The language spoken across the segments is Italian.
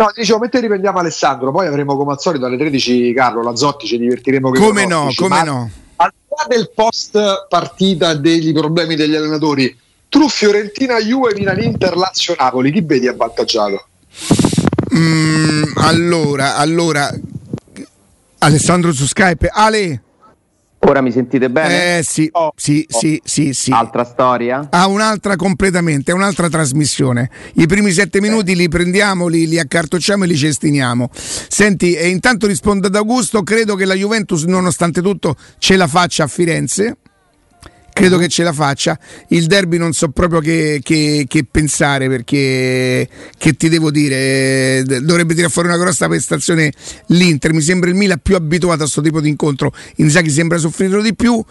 No, dicevo, mentre riprendiamo Alessandro, poi avremo come al solito alle 13 Carlo Lazzotti, ci divertiremo Come no, come no. Al di là del post partita degli problemi degli allenatori, tu Fiorentina, Juve, Milan, Inter, Lazio, Napoli, chi vedi avvantaggiato? Mm, allora, allora, Alessandro su Skype, Ale. Ora mi sentite bene? Eh sì, oh, sì, oh. sì, sì, sì. Altra storia? Ah, un'altra completamente, un'altra trasmissione. I primi sette eh. minuti li prendiamo, li, li, accartocciamo e li cestiniamo. Senti, e intanto rispondo ad Augusto, credo che la Juventus nonostante tutto ce la faccia a Firenze credo che ce la faccia. Il derby non so proprio che, che, che pensare perché che ti devo dire, dovrebbe tirare fuori una grossa prestazione l'Inter, mi sembra il Milan più abituato a questo tipo di incontro, Inzaghi sembra soffrirlo di più.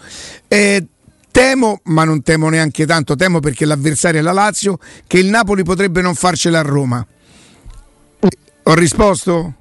Eh, Temo, ma non temo neanche tanto, temo perché l'avversario è la Lazio, che il Napoli potrebbe non farcela a Roma. Ho risposto?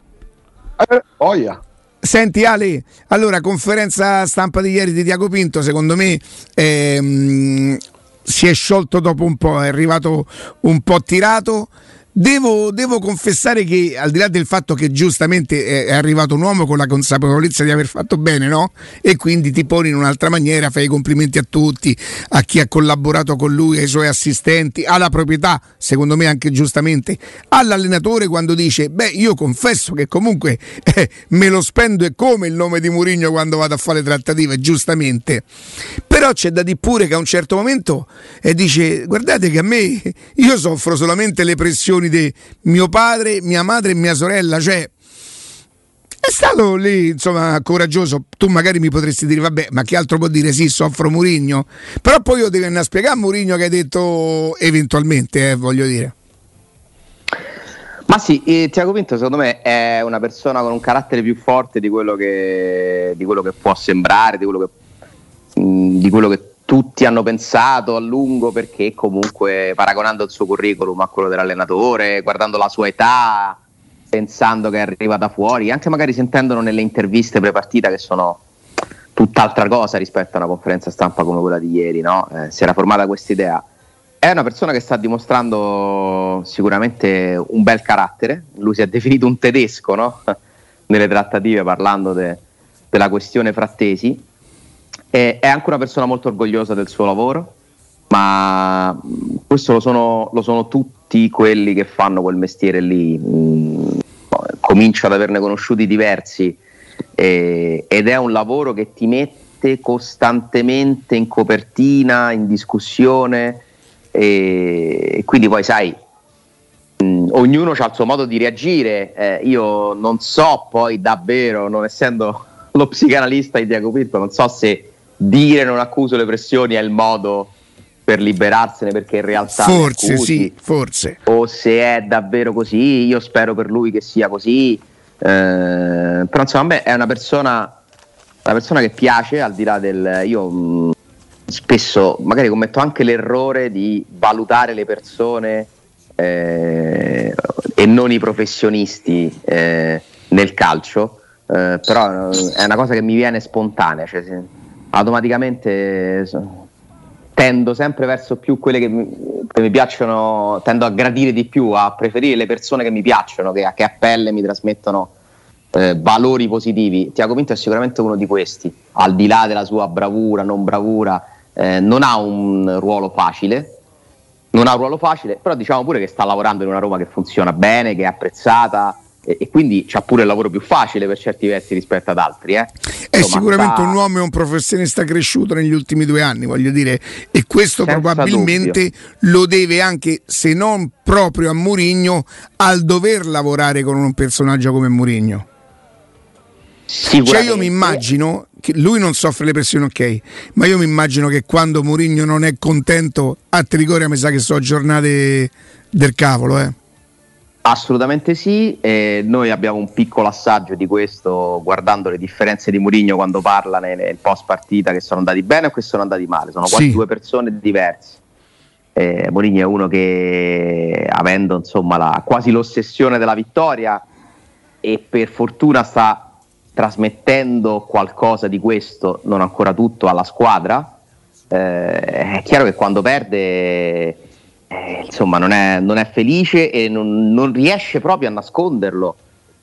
Eh, oh yeah. Senti Ale, allora conferenza stampa di ieri di Tiago Pinto, secondo me ehm, si è sciolto dopo un po', è arrivato un po' tirato. Devo, devo, confessare che al di là del fatto che giustamente è arrivato un uomo con la consapevolezza di aver fatto bene, no? E quindi ti poni in un'altra maniera, fai i complimenti a tutti, a chi ha collaborato con lui, ai suoi assistenti, alla proprietà, secondo me anche giustamente, all'allenatore quando dice, beh io confesso che comunque eh, me lo spendo e come il nome di Murigno quando vado a fare trattative, giustamente. Però c'è da dire pure che a un certo momento eh, dice, guardate che a me io soffro solamente le pressioni di mio padre, mia madre e mia sorella, cioè è stato lì, insomma, coraggioso. Tu magari mi potresti dire, vabbè, ma che altro può dire? Sì, soffro Murigno. Però poi io devo andare a spiegare a Murigno che hai detto eventualmente, eh, voglio dire. Ma sì, eh, Tiago Pinto secondo me è una persona con un carattere più forte di quello che, di quello che può sembrare, di quello che, di quello che tutti hanno pensato a lungo perché comunque paragonando il suo curriculum a quello dell'allenatore, guardando la sua età, pensando che arriva da fuori, anche magari sentendolo nelle interviste pre-partita che sono tutt'altra cosa rispetto a una conferenza stampa come quella di ieri, no? eh, si era formata questa idea. È una persona che sta dimostrando sicuramente un bel carattere, lui si è definito un tedesco no? nelle trattative parlando de, della questione frattesi è, anche una persona molto orgogliosa del suo lavoro, ma questo lo sono, lo sono tutti quelli che fanno quel mestiere lì. Mm, comincio ad averne conosciuti diversi eh, ed è un lavoro che ti mette costantemente in copertina, in discussione e, e quindi poi sai, mm, ognuno ha il suo modo di reagire, eh, io non so poi davvero, non essendo lo psicanalista di Diaco Pirco, non so se dire non accuso le pressioni è il modo per liberarsene perché in realtà forse sì, forse. O se è davvero così io spero per lui che sia così. Eh, però insomma a me è una persona una persona che piace al di là del io mh, mm, spesso magari commetto anche l'errore di valutare le persone eh, e non i professionisti eh, nel calcio. Eh, però è una cosa che mi viene spontanea cioè, automaticamente tendo sempre verso più quelle che mi, che mi, piacciono, tendo a gradire di più, a preferire le persone che mi piacciono, che, che a pelle mi trasmettono eh, valori positivi. Tiago Pinto è sicuramente uno di questi, al di là della sua bravura, non bravura, eh, non ha un ruolo facile. Non ha un ruolo facile, però diciamo pure che sta lavorando in una Roma che funziona bene, che è apprezzata, e, e quindi c'ha pure il lavoro più facile per certi versi rispetto ad altri. Eh. È Insomma, sicuramente sta... un uomo e un professionista cresciuto negli ultimi due anni, voglio dire, e questo Senza probabilmente dubbio. lo deve anche, se non proprio a Murigno, al dover lavorare con un personaggio come Murigno. Cioè io mi immagino che lui non soffre le pressioni, ok, ma io mi immagino che quando Murigno non è contento a Trigoria mi sa che so giornate del cavolo, eh. Assolutamente sì, e noi abbiamo un piccolo assaggio di questo guardando le differenze di Mourinho quando parla nel, nel post partita che sono andati bene o che sono andati male, sono quasi sì. due persone diverse. Eh, Mourinho è uno che avendo insomma la, quasi l'ossessione della vittoria e per fortuna sta trasmettendo qualcosa di questo, non ancora tutto, alla squadra. Eh, è chiaro che quando perde eh, insomma non è, non è, felice e non, non, riesce proprio a nasconderlo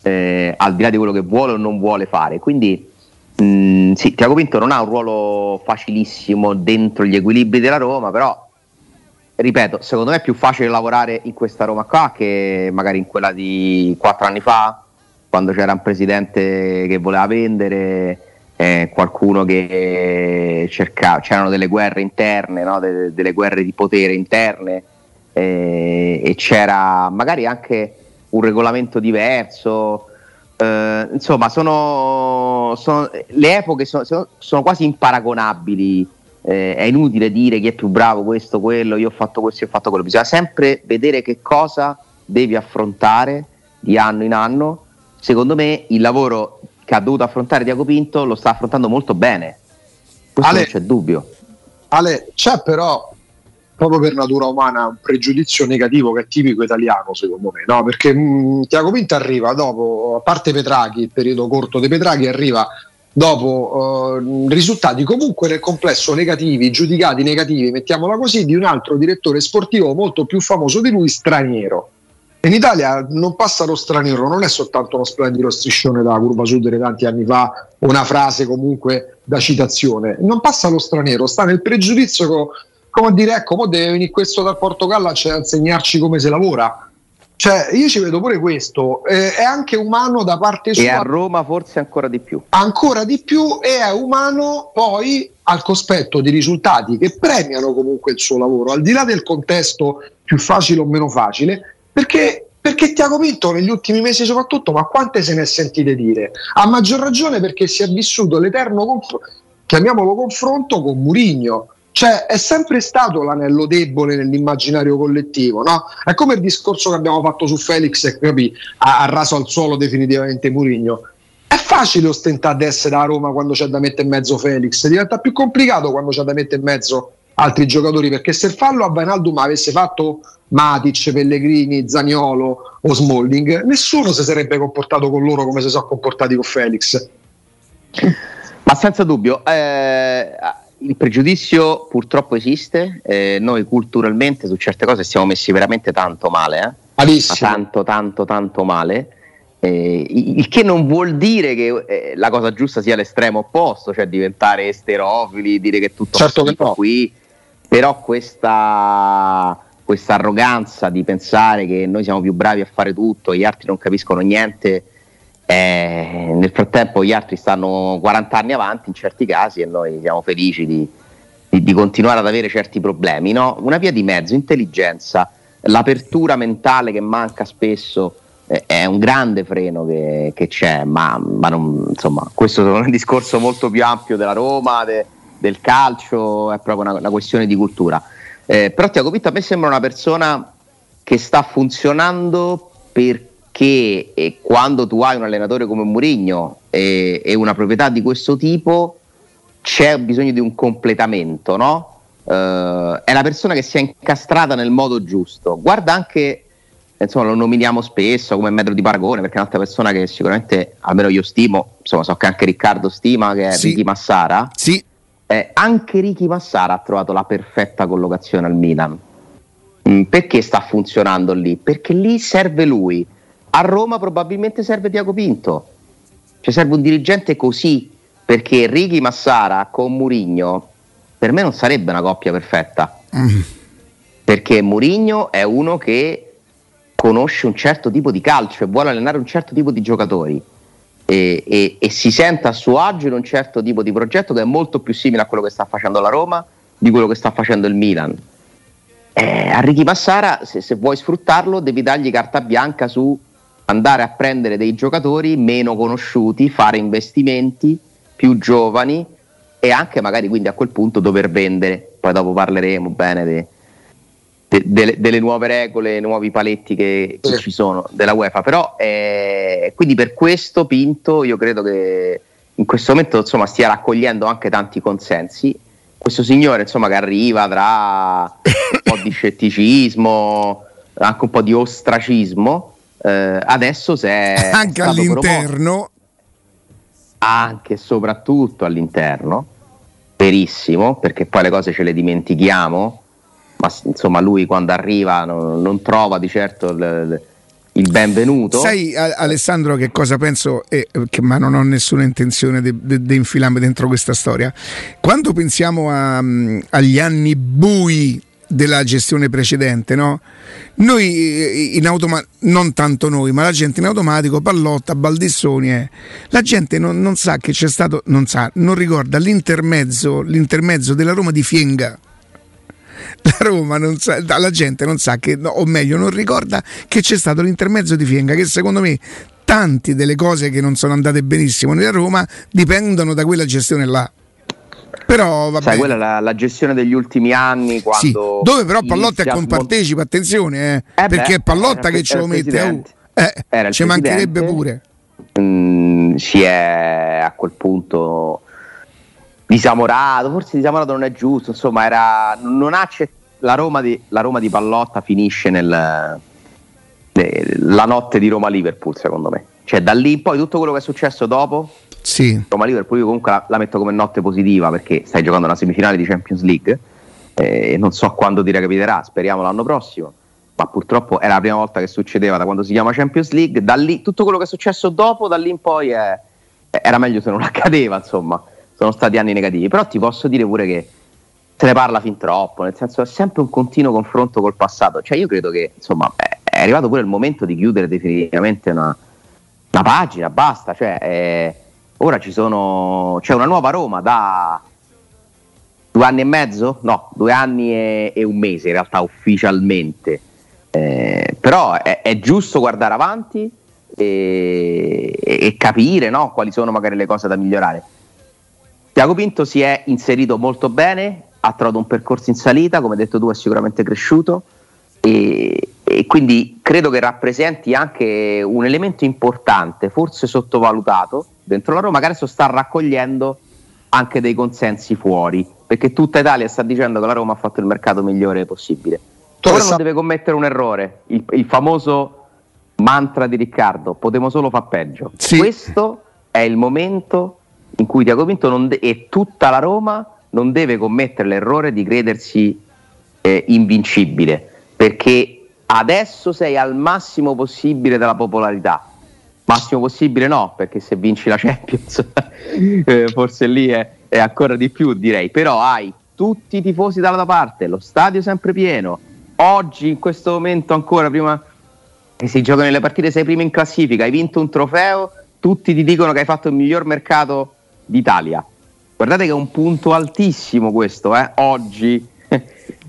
eh, al di là di quello che vuole o non vuole fare. Quindi mh, mm, sì, Tiago Pinto non ha un ruolo facilissimo dentro gli equilibri della Roma, però ripeto, secondo me è più facile lavorare in questa Roma qua che magari in quella di quattro anni fa, quando c'era un presidente che voleva vendere, eh, qualcuno che cercava, c'erano delle guerre interne, no? De- delle guerre di potere interne eh, e c'era magari anche un regolamento diverso. Eh, insomma, sono, sono, le epoche sono, sono quasi imparagonabili. Eh, è inutile dire chi è più bravo, questo, quello, io ho fatto questo, io ho fatto quello. Bisogna sempre vedere che cosa devi affrontare di anno in anno. Secondo me il lavoro che ha dovuto affrontare Diaco Pinto lo sta affrontando molto bene. Questo Ale, non c'è dubbio. Ale, c'è però proprio per natura umana un pregiudizio negativo che è tipico italiano secondo me, no? perché mh, mm, Tiago Pinto arriva dopo, a parte Petrachi, il periodo corto dei Petrachi, arriva dopo uh, risultati comunque nel complesso negativi, giudicati negativi, mettiamola così, di un altro direttore sportivo molto più famoso di lui, straniero. In Italia non passa lo straniero, non è soltanto uno splendido striscione da curva sud di tanti anni fa, una frase comunque da citazione, non passa lo straniero, sta nel pregiudizio come a dire ecco, poi deve venire questo dal Portogallo a insegnarci come si lavora. Cioè, io ci vedo pure questo, eh, è anche umano da parte sua. E a Roma forse ancora di più. Ancora di più e è umano poi al cospetto di risultati che premiano comunque il suo lavoro, al di là del contesto più facile o meno facile, perché, perché Tiago Pinto negli ultimi mesi soprattutto, ma quante se ne è sentite dire? A maggior ragione perché si è vissuto l'eterno, conf- chiamiamolo confronto con Murigno cioè, è sempre stato l'anello debole nell'immaginario collettivo, no? È come il discorso che abbiamo fatto su Felix e capì, ha, ha raso al suolo definitivamente Murigno. È facile ostentare di essere a Roma quando c'è da mettere in mezzo Felix, diventa più complicato quando c'è da mettere in mezzo altri giocatori, perché se il fallo a Vainaldum avesse fatto Matic, Pellegrini, Zaniolo o Smalling, nessuno si sarebbe comportato con loro come si sono comportati con Felix. Ma senza dubbio, eh, il pregiudizio purtroppo esiste, eh, noi culturalmente su certe cose siamo messi veramente tanto male, eh? Malissimo. tanto tanto tanto male, eh, il che non vuol dire che eh, la cosa giusta sia l'estremo opposto, cioè diventare esterofili, dire che tutto certo che no. qui, però questa, questa arroganza di pensare che noi siamo più bravi a fare tutto e gli altri non capiscono niente eh, nel frattempo gli altri stanno 40 anni avanti in certi casi e noi siamo felici di, di, di continuare ad avere certi problemi. No? Una via di mezzo, intelligenza, l'apertura mentale che manca spesso eh, è un grande freno che, che c'è, ma, ma non, insomma, questo è un discorso molto più ampio della Roma, de, del calcio, è proprio una, una questione di cultura. Eh, però Tiago Pinto a me sembra una persona che sta funzionando perché che eh, quando tu hai un allenatore come Mourinho e, e, una proprietà di questo tipo c'è bisogno di un completamento, no? Uh, è la persona che si è incastrata nel modo giusto. Guarda anche, insomma, lo nominiamo spesso come metro di paragone perché è un'altra persona che sicuramente, almeno io stimo, insomma, so che anche Riccardo stima, che è sì. Ricky Massara. Sì. Eh, anche Ricky Massara ha trovato la perfetta collocazione al Milan. Mm, perché sta funzionando lì? Perché lì serve lui a Roma probabilmente serve Tiago Pinto. Cioè serve un dirigente così, perché Righi Massara con Murigno per me non sarebbe una coppia perfetta. Mm. Perché Murigno è uno che conosce un certo tipo di calcio e vuole allenare un certo tipo di giocatori. E, e, e, si sente a suo agio in un certo tipo di progetto che è molto più simile a quello che sta facendo la Roma di quello che sta facendo il Milan. Eh, a Ricky Massara, se, se, vuoi sfruttarlo, devi dargli carta bianca su andare a prendere dei giocatori meno conosciuti, fare investimenti più giovani e anche magari quindi a quel punto dover vendere. Poi dopo parleremo bene de, de, de, delle nuove regole, nuovi paletti che, che ci sono della UEFA. Però eh, quindi per questo Pinto io credo che in questo momento insomma, stia raccogliendo anche tanti consensi. Questo signore insomma, che arriva tra un po' di scetticismo, anche un po' di ostracismo, eh, adesso se è anche all'interno promosso, anche e soprattutto all'interno verissimo perché poi le cose ce le dimentichiamo ma insomma lui quando arriva non, non trova di certo il, il benvenuto. Sai Alessandro che cosa penso, eh, che, ma non ho nessuna intenzione di infilarmi dentro questa storia. Quando pensiamo a, mm, agli anni bui della gestione precedente, no? Noi eh, in automatico, non tanto noi, ma la gente in automatico, Pallotta, Baldissoni, eh. la gente non, non, sa che c'è stato, non sa, non ricorda l'intermezzo, l'intermezzo della Roma di Fienga. La Roma non sa, la gente non sa che, o meglio, non ricorda che c'è stato l'intermezzo di Fienga, che secondo me tante delle cose che non sono andate benissimo nella Roma dipendono da quella gestione là. Però vabbè. Sai, quella è la, la, gestione degli ultimi anni. Quando sì, dove però Pallotta è compartecipa, attenzione, eh, eh perché è Pallotta che ce lo mette eh, ci mancherebbe pure. Mm, si è a quel punto disamorato, forse disamorato non è giusto, insomma, era, non ha la Roma, di, la Roma di Pallotta finisce nel, la notte di Roma-Liverpool, secondo me. Cioè, da lì poi tutto quello che è successo dopo sì. Roma-Liverpool io comunque la, la, metto come notte positiva perché stai giocando una semifinale di Champions League eh, non so quando ti recapiterà, speriamo l'anno prossimo, ma purtroppo era la prima volta che succedeva da quando si chiama Champions League, da lì, tutto quello che è successo dopo, da lì in poi è, era meglio se non accadeva, insomma, sono stati anni negativi, però ti posso dire pure che se ne parla fin troppo, nel senso è sempre un continuo confronto col passato, cioè io credo che insomma è arrivato pure il momento di chiudere definitivamente una, una pagina, basta, cioè... È, Ora sono, c'è una nuova Roma da due anni e mezzo? No, due anni e, e un mese in realtà ufficialmente. Eh, però è, è, giusto guardare avanti e, e capire no, quali sono magari le cose da migliorare. Tiago Pinto si è inserito molto bene, ha trovato un percorso in salita, come detto tu è sicuramente cresciuto e, quindi credo che rappresenti anche un elemento importante, forse sottovalutato, dentro la Roma che adesso sta raccogliendo anche dei consensi fuori, perché tutta Italia sta dicendo che la Roma ha fatto il mercato migliore possibile. Ora non deve commettere un errore, il, il famoso mantra di Riccardo, potremo solo far peggio. Sì. Questo è il momento in cui Tiago Pinto de- e tutta la Roma non deve commettere l'errore di credersi eh, invincibile, perché adesso sei al massimo possibile della popolarità massimo possibile no, perché se vinci la Champions eh, forse lì è, è, ancora di più direi, però hai tutti i tifosi dalla parte, lo stadio sempre pieno, oggi in questo momento ancora prima che si giocano le partite sei prima in classifica, hai vinto un trofeo, tutti ti dicono che hai fatto il miglior mercato d'Italia. Guardate che è un punto altissimo questo, eh? oggi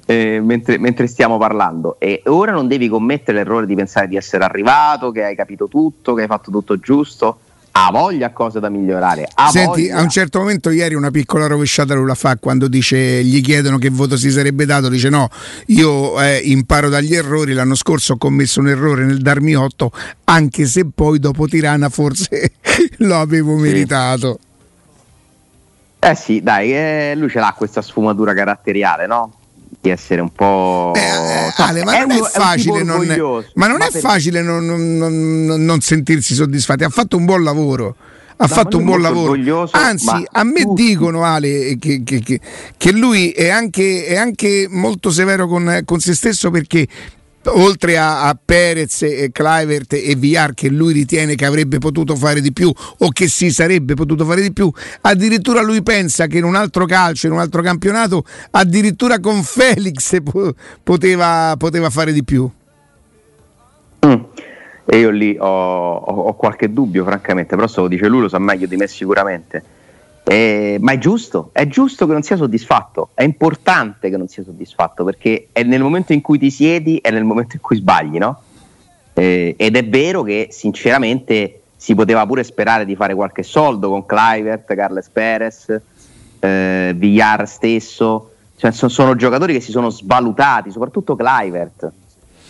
eh, mentre, mentre, stiamo parlando. E ora non devi commettere l'errore di pensare di essere arrivato, che hai capito tutto, che hai fatto tutto giusto. Ha voglia cose da migliorare. Senti, voglia. a un certo momento ieri una piccola rovesciata lui la fa quando dice, gli chiedono che voto si sarebbe dato, dice no, io eh, imparo dagli errori, l'anno scorso ho commesso un errore nel darmi 8, anche se poi dopo Tirana forse lo avevo meritato. Eh sì, dai, eh, lui ce l'ha questa sfumatura caratteriale, no? Di essere un po'. Beh, eh, Ale, ma, non un, è facile non, ma non ma è per... facile non, non, non, sentirsi soddisfatti. Ha fatto un buon lavoro. Ha no, fatto un buon lavoro. Anzi, a me tutti... dicono Ale che, che, che, che lui è anche, è anche, molto severo con, con se stesso perché oltre a, a Perez e Clivert e Villar che lui ritiene che avrebbe potuto fare di più o che si sarebbe potuto fare di più, addirittura lui pensa che in un altro calcio, in un altro campionato, addirittura con Felix po- poteva, poteva, fare di più. Mm. E io lì ho, ho, ho, qualche dubbio, francamente, però se lo dice lui lo sa meglio di me sicuramente eh, ma è giusto, è giusto che non sia soddisfatto, è importante che non sia soddisfatto perché è nel momento in cui ti siedi è nel momento in cui sbagli, no? Eh, ed è vero che sinceramente si poteva pure sperare di fare qualche soldo con Clivert, Carles Perez, eh, Villar stesso, cioè, sono, sono, giocatori che si sono svalutati, soprattutto Clivert.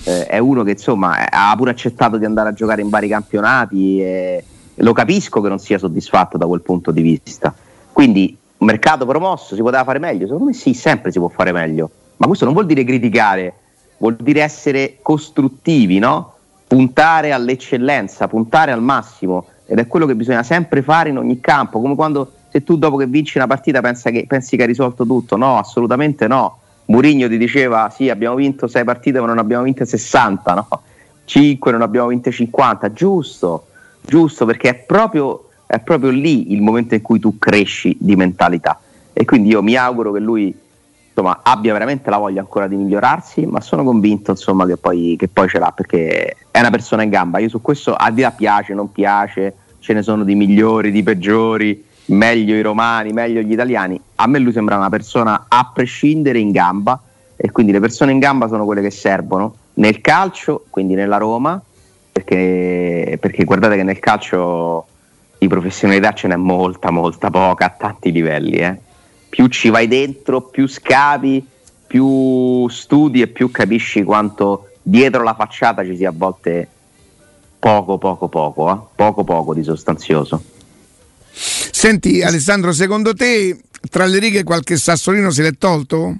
Eh, è uno che insomma ha pure accettato di andare a giocare in vari campionati e lo capisco che non sia soddisfatto da quel punto di vista quindi, mercato promosso, si poteva fare meglio? Secondo me sì, sempre si può fare meglio. Ma questo non vuol dire criticare, vuol dire essere costruttivi, no? Puntare all'eccellenza, puntare al massimo. Ed è quello che bisogna sempre fare in ogni campo. Come quando se tu dopo che vinci una partita che, pensi che hai risolto tutto. No, assolutamente no. Murigno ti diceva sì abbiamo vinto 6 partite ma non abbiamo vinte 60, no? 5 non abbiamo vinte 50, giusto, giusto perché è proprio, è proprio lì il momento in cui tu cresci di mentalità e quindi io mi auguro che lui insomma, abbia veramente la voglia ancora di migliorarsi, ma sono convinto insomma, che, poi, che poi ce l'ha perché è una persona in gamba. Io su questo al di là piace, non piace, ce ne sono di migliori, di peggiori, meglio i romani, meglio gli italiani. A me lui sembra una persona a prescindere in gamba e quindi le persone in gamba sono quelle che servono nel calcio, quindi nella Roma, perché, perché guardate che nel calcio di professionalità ce n'è molta, molta poca a tanti livelli. Eh più ci vai dentro, più scavi, più studi e più capisci quanto dietro la facciata ci sia a volte poco, poco, poco, eh? poco, poco di sostanzioso. Senti Alessandro, secondo te tra le righe qualche sassolino se l'è tolto?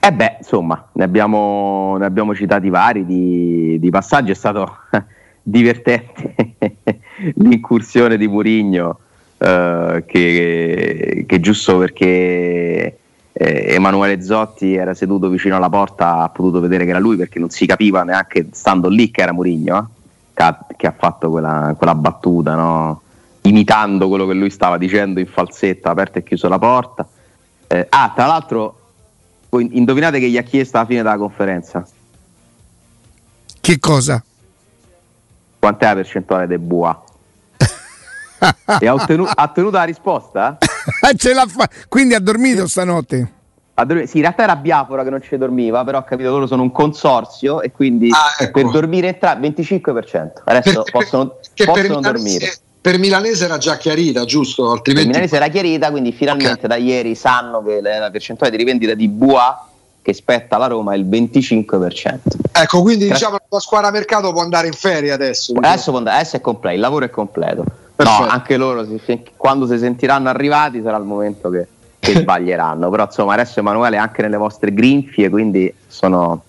Eh beh, insomma, ne abbiamo, ne abbiamo citati vari di, di passaggi, è stato divertente l'incursione di Murigno eh, che, che, giusto perché eh, Emanuele Zotti era seduto vicino alla porta ha potuto vedere che era lui perché non si capiva neanche stando lì che era Murigno eh, che, ha, fatto quella, quella battuta no? imitando quello che lui stava dicendo in falsetta aperto e chiuso la porta eh, ah tra l'altro indovinate che gli ha chiesto alla fine della conferenza che cosa? Quant'è la percentuale del Bua? e ha, ottenu- ha ottenuto la risposta? Ce l'ha fa- quindi ha dormito stanotte? Sì, in realtà era Biafora che non ci dormiva, però ho capito loro sono un consorzio e quindi ah, ecco. per dormire entra 25%. Adesso per, possono, che possono per dormire. Per Milanese era già chiarita, giusto? Altrimenti... Per Milanese era chiarita, quindi finalmente okay. da ieri sanno che la percentuale di rivendita di Bua che spetta alla Roma è il 25%. Ecco, quindi Grazie. diciamo che la squadra mercato può andare in ferie adesso. Adesso, può andare, adesso è completo, il lavoro è completo. Perfetto. No, anche loro quando si sentiranno arrivati sarà il momento che, che sbaglieranno. Però insomma adesso Emanuele è anche nelle vostre grinfie, quindi sono,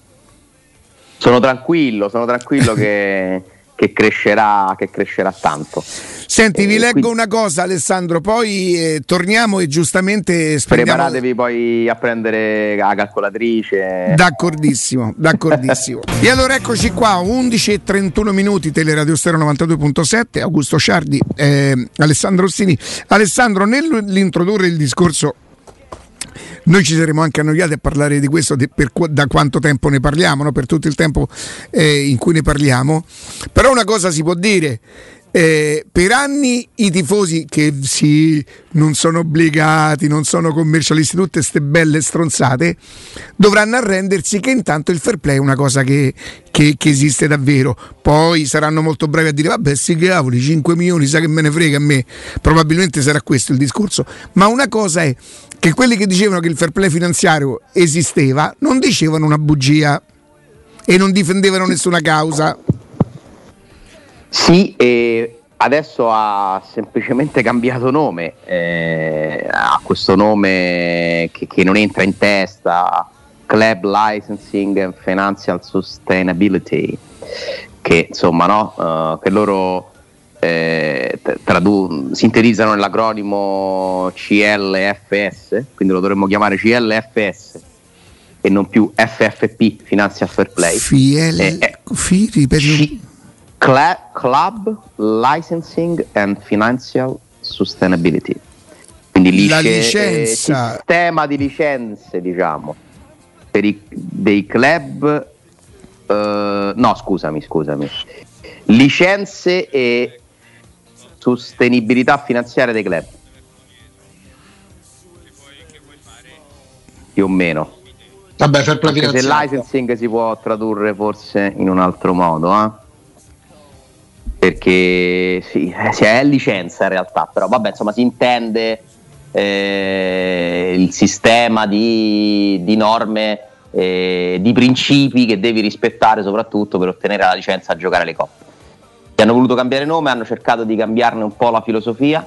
sono tranquillo, sono tranquillo che, che, crescerà, che crescerà tanto. Senti, vi leggo quindi... una cosa Alessandro, poi eh, torniamo e giustamente spendiamo... Preparatevi poi a prendere la calcolatrice. D'accordissimo, d'accordissimo. e allora eccoci qua, 11 e 31 minuti, Teleradio Stereo 92.7, Augusto Ciardi, eh, Alessandro Ossini. Alessandro, nell'introdurre il discorso noi ci saremo anche annoiati a parlare di questo di, per, da quanto tempo ne parliamo, no? per tutto il tempo eh, in cui ne parliamo, però una cosa si può dire, eh, per anni i tifosi che si, non sono obbligati, non sono commercialisti, tutte queste belle stronzate, dovranno arrendersi che intanto il fair play è una cosa che, che, che esiste davvero. Poi saranno molto bravi a dire, vabbè, sì, cavoli, 5 milioni, sa che me ne frega a me. Probabilmente sarà questo il discorso. Ma una cosa è che quelli che dicevano che il fair play finanziario esisteva non dicevano una bugia e non difendevano nessuna causa. Sì, e adesso ha semplicemente cambiato nome, eh, ha questo nome che, che, non entra in testa, Club Licensing and Financial Sustainability, che insomma no, uh, che loro eh, tradu- sintetizzano nell'acronimo CLFS, quindi lo dovremmo chiamare CLFS e non più FFP, Financial Fair Play. FIL, eh, eh, fi, ripeti. Cla- Club Licensing and Financial Sustainability. Quindi lice- La licenza. Eh, sistema di licenze, diciamo, per i, dei club. Uh, no, scusami, scusami. Licenze e sostenibilità finanziaria dei club. Più o meno. Vabbè, Anche se licensing si può tradurre forse in un altro modo, eh? Perché sì, è licenza in realtà, però vabbè, insomma, si intende eh, il sistema di, di norme, eh, di principi che devi rispettare soprattutto per ottenere la licenza a giocare alle coppe. Ti hanno voluto cambiare nome, hanno cercato di cambiarne un po' la filosofia,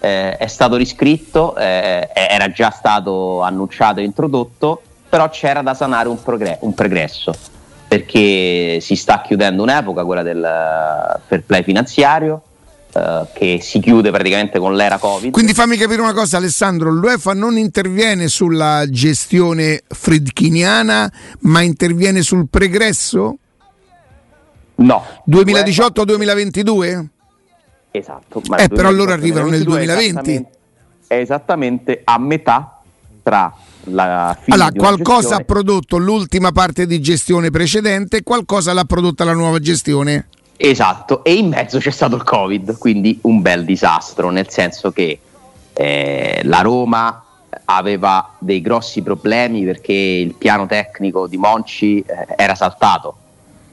eh, è stato riscritto, eh, era già stato annunciato e introdotto, però c'era da sanare un, progre- un pregresso perché si sta chiudendo un'epoca, quella del fair play finanziario, eh, che si chiude praticamente con l'era Covid. Quindi fammi capire una cosa Alessandro, l'UEFA non interviene sulla gestione fridkiniana ma interviene sul pregresso? No. 2018-2022? Esatto. eh, però allora arrivano nel 2020. È esattamente, è esattamente a metà tra allora, qualcosa ha prodotto l'ultima parte di gestione precedente qualcosa l'ha prodotta la nuova gestione. Esatto, e in mezzo c'è stato il Covid, quindi un bel disastro, nel senso che eh, la Roma aveva dei grossi problemi perché il piano tecnico di Monci eh, era saltato,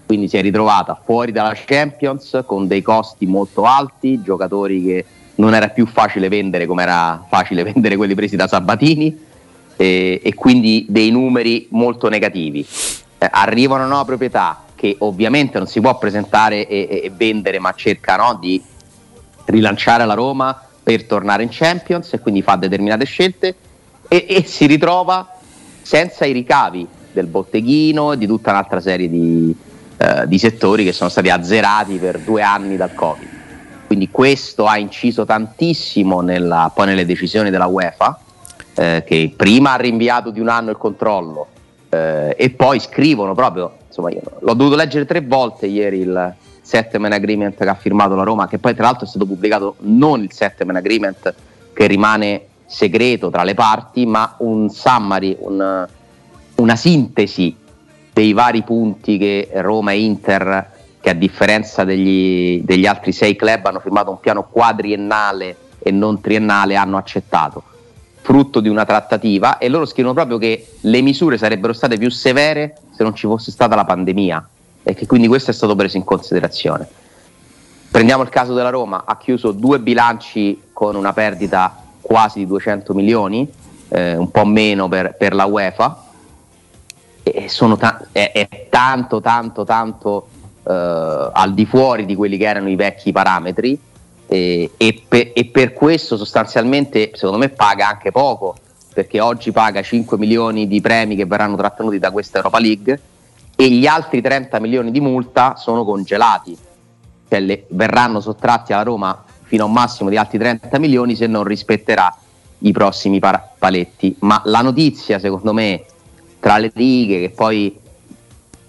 quindi si è ritrovata fuori dalla Champions con dei costi molto alti, giocatori che non era più facile vendere come era facile vendere quelli presi da Sabatini eh, e quindi dei numeri molto negativi. Eh, arriva una nuova proprietà, che ovviamente non si può presentare e, e vendere, ma cerca no, di rilanciare la Roma per tornare in Champions e quindi fa determinate scelte e, e si ritrova senza i ricavi del botteghino e di tutta un'altra serie di, eh, di settori che sono stati azzerati per due anni dal Covid. Quindi questo ha inciso tantissimo nella, poi nelle decisioni della UEFA, eh, che prima ha rinviato di un anno il controllo eh, e poi scrivono proprio insomma, io l'ho dovuto leggere tre volte ieri il settlement agreement che ha firmato la Roma, che poi tra l'altro è stato pubblicato non il settlement agreement che rimane segreto tra le parti, ma un summary, un, una sintesi dei vari punti che Roma e Inter, che a differenza degli, degli altri sei club hanno firmato un piano quadriennale e non triennale, hanno accettato frutto di una trattativa e loro scrivono proprio che le misure sarebbero state più severe se non ci fosse stata la pandemia e che quindi questo è stato preso in considerazione. Prendiamo il caso della Roma, ha chiuso due bilanci con una perdita quasi di 200 milioni, eh, un po' meno per, per la UEFA, e ta- è, è, tanto, tanto, tanto eh, al di fuori di quelli che erano i vecchi parametri e, e, pe, e, per questo sostanzialmente secondo me paga anche poco perché oggi paga 5 milioni di premi che verranno trattenuti da questa Europa League e gli altri 30 milioni di multa sono congelati. Cioè le, verranno sottratti alla Roma fino a un massimo di altri 30 milioni se non rispetterà i prossimi par- paletti. Ma la notizia secondo me tra le righe che poi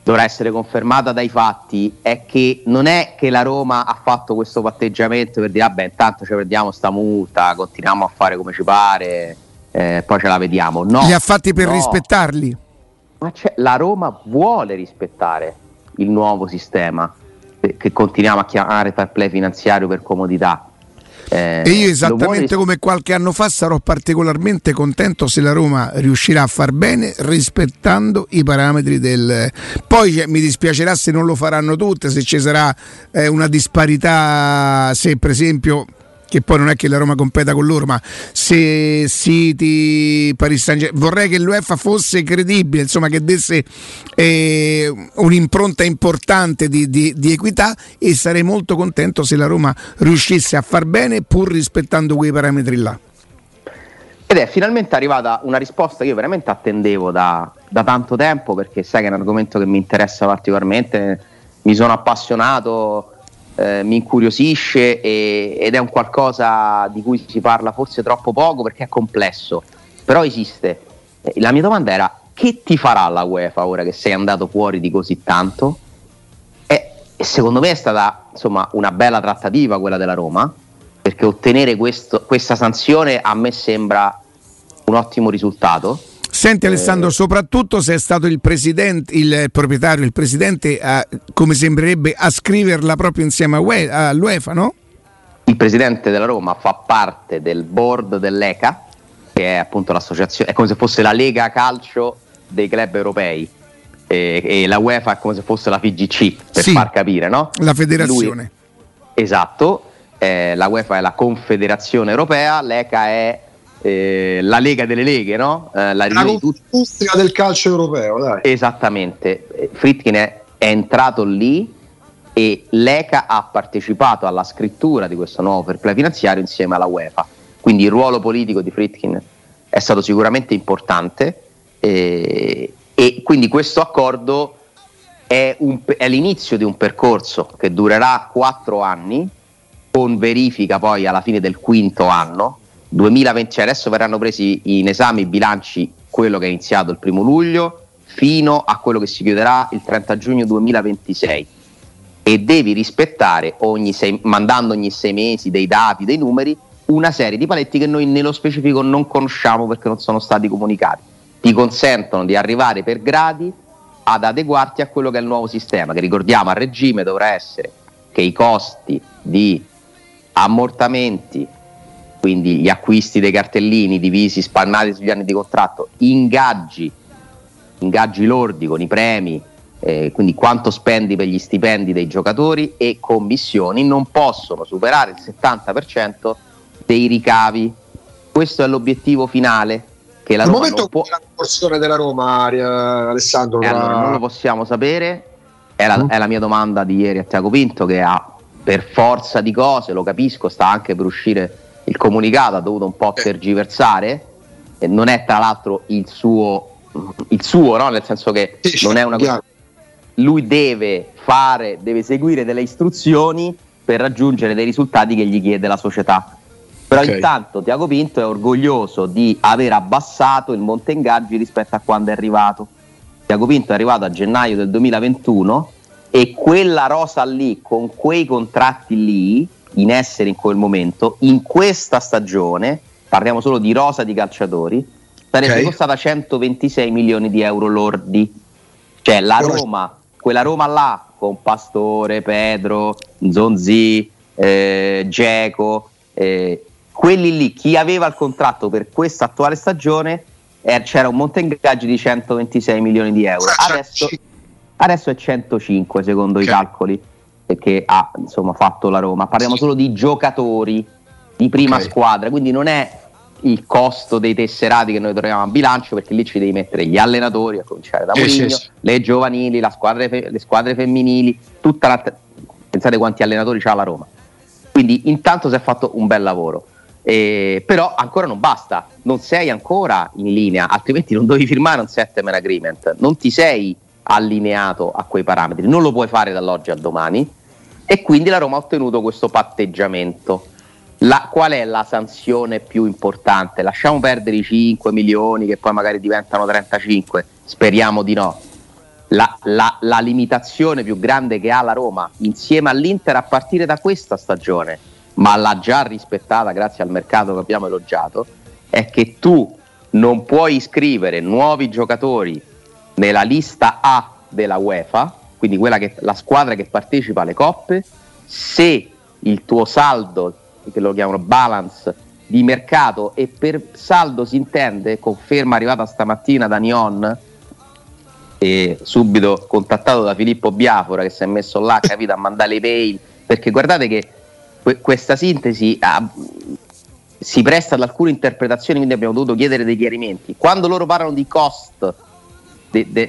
dovrà essere confermata dai fatti è che non è che la Roma ha fatto questo patteggiamento per dire vabbè intanto ci prendiamo sta multa, continuiamo a fare come ci pare, eh, poi ce la vediamo. No, Li ha fatti per no. rispettarli. Ma la Roma vuole rispettare il nuovo sistema che continuiamo a chiamare fair play finanziario per comodità. Eh, e io esattamente vuole... come qualche anno fa sarò particolarmente contento se la Roma riuscirà a far bene rispettando i parametri del... Poi mi dispiacerà se non lo faranno tutte, se ci sarà eh, una disparità, se per esempio che poi non è che la Roma competa con loro, ma se City, Paris Saint Germain, vorrei che l'UEFA fosse credibile, insomma che desse eh, un'impronta importante di, di, di, equità e sarei molto contento se la Roma riuscisse a far bene pur rispettando quei parametri là. Ed è finalmente arrivata una risposta che io veramente attendevo da, da tanto tempo perché sai che è un argomento che mi interessa particolarmente, mi sono appassionato eh, mi incuriosisce e, ed è un qualcosa di cui si parla forse troppo poco perché è complesso, però esiste. Eh, la mia domanda era che ti farà la UEFA ora che sei andato fuori di così tanto? E, secondo me è stata insomma, una bella trattativa quella della Roma, perché ottenere questo, questa sanzione a me sembra un ottimo risultato Senti Alessandro, eh, soprattutto se è stato il presidente, il proprietario, il presidente, a, come sembrerebbe, a scriverla proprio insieme all'UEFA, no? Il presidente della Roma fa parte del board dell'ECA, che è appunto l'associazione, è come se fosse la Lega Calcio dei club europei. E, e la UEFA è come se fosse la FIGC, per sì, far capire, no? La federazione. Lui, esatto, eh, la UEFA è la Confederazione Europea, l'ECA è eh, la Lega delle Leghe, no? Eh, la industria del calcio europeo, dai. Esattamente. Fritkin è, è entrato lì e l'ECA ha partecipato alla scrittura di questo nuovo fair play finanziario insieme alla UEFA. Quindi il ruolo politico di Fritkin è stato sicuramente importante eh, e quindi questo accordo è, un, è, l'inizio di un percorso che durerà quattro anni con verifica poi alla fine del quinto anno. 2020, cioè adesso verranno presi in esame i bilanci, quello che è iniziato il primo luglio fino a quello che si chiuderà il 30 giugno 2026 e devi rispettare ogni sei, mandando ogni sei mesi dei dati, dei numeri, una serie di paletti che noi nello specifico non conosciamo perché non sono stati comunicati. Ti consentono di arrivare per gradi ad adeguarti a quello che è il nuovo sistema, che ricordiamo a regime dovrà essere che i costi di ammortamenti, quindi gli acquisti dei cartellini divisi, spannati sugli anni di contratto, ingaggi, ingaggi lordi con i premi, eh, quindi quanto spendi per gli stipendi dei giocatori e commissioni non possono superare il 70% dei ricavi. Questo è l'obiettivo finale. Che la Al Roma momento può... la conversione della Roma, eh, Alessandro. Eh, tra- allora, non lo possiamo sapere. È la, Mm. è la mia domanda di ieri a Tiago Pinto che ha per forza di cose, lo capisco, sta anche per uscire il comunicato, ha dovuto un po' tergiversare. E non è tra l'altro il suo, il suo no? nel senso che non è una chiaro. lui deve fare, deve seguire delle istruzioni per raggiungere dei risultati che gli chiede la società. Però Ok. intanto Tiago Pinto è orgoglioso di aver abbassato il monte ingaggi rispetto a quando è arrivato. Tiago Pinto è arrivato a gennaio del 2021 e quella rosa lì, con quei contratti lì in essere in quel momento, in questa stagione, parliamo solo di rosa di calciatori, sarebbe Ok. costata 126 milioni di euro lordi. Cioè la Ora- Roma, quella Roma là, con Pastore, Pedro, Zonzi, eh, Geco, eh, quelli lì, chi aveva il contratto per questa attuale stagione, eh, c'era un monte ingaggi di 126 milioni di euro. Adesso, adesso è 105 secondo i Ok. calcoli che ha insomma, fatto la Roma. Parliamo Sì. solo di giocatori di prima Ok. squadra, quindi non è il costo dei tesserati che noi troviamo a bilancio perché lì ci devi mettere gli allenatori a cominciare da Sì, sì, Mourinho, sì. le giovanili, la squadra fe- le squadre femminili, tutta la pensate quanti allenatori c'ha la Roma. Quindi intanto si è fatto un bel lavoro. Eh, però ancora non basta, non sei ancora in linea, altrimenti non dovevi firmare un settlement agreement, non ti sei allineato a quei parametri, non lo puoi fare dall'oggi al domani e quindi la Roma ha ottenuto questo patteggiamento. La- qual è la sanzione più importante? Lasciamo perdere i 5 milioni che poi magari diventano 35, speriamo di no. La, la- la limitazione più grande che ha la Roma insieme all'Inter a partire da questa stagione, ma l'ha già rispettata grazie al mercato che abbiamo elogiato, è che tu non puoi iscrivere nuovi giocatori nella lista A della UEFA, quindi che, la squadra che partecipa alle coppe, se il tuo saldo, che lo chiamano balance di mercato, e per saldo si intende, conferma arrivata stamattina da Nion, e subito contattato da Filippo Biafora che si è messo là capito, a mandare le mail, perché guardate che que- questa sintesi ha- si presta ad alcune interpretazioni, quindi abbiamo dovuto chiedere dei chiarimenti. Quando loro parlano di cost de- de-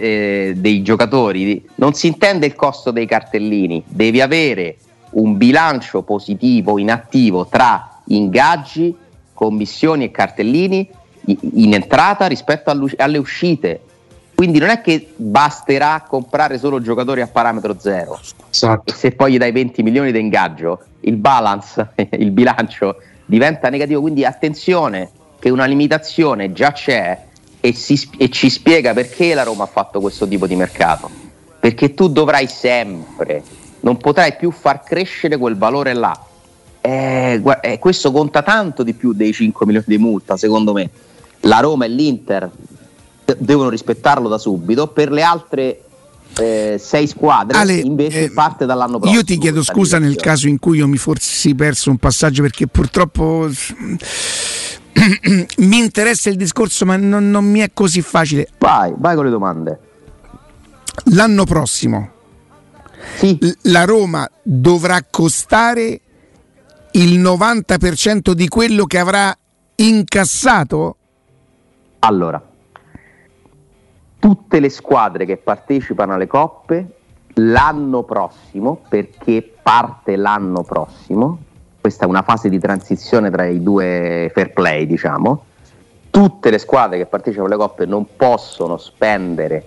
eh, dei giocatori, non si intende il costo dei cartellini, devi avere un bilancio positivo in attivo tra ingaggi, commissioni e cartellini in entrata rispetto alle uscite. Quindi non è che basterà comprare solo giocatori a parametro zero e Esatto. se poi gli dai 20 milioni di ingaggio, il balance, il bilancio diventa negativo. Quindi attenzione che una limitazione già c'è e, si e ci spiega perché la Roma ha fatto questo tipo di mercato. Perché tu dovrai sempre, non potrai più far crescere quel valore là. Eh, eh, questo conta tanto di più dei 5 milioni di multa, secondo me. La Roma e l'Inter de- devono rispettarlo da subito. Per le altre eh, sei squadre Ale, invece eh, parte dall'anno prossimo. Io ti chiedo scusa nel caso in cui io mi fossi perso un passaggio perché purtroppo mi interessa il discorso ma non, non mi è così facile. Vai, vai con le domande. L'anno prossimo Sì, la Roma dovrà costare il 90% di quello che avrà incassato? allora, tutte le squadre che partecipano alle coppe l'anno prossimo, perché parte l'anno prossimo, questa è una fase di transizione tra i due fair play, diciamo, tutte le squadre che partecipano alle coppe non possono spendere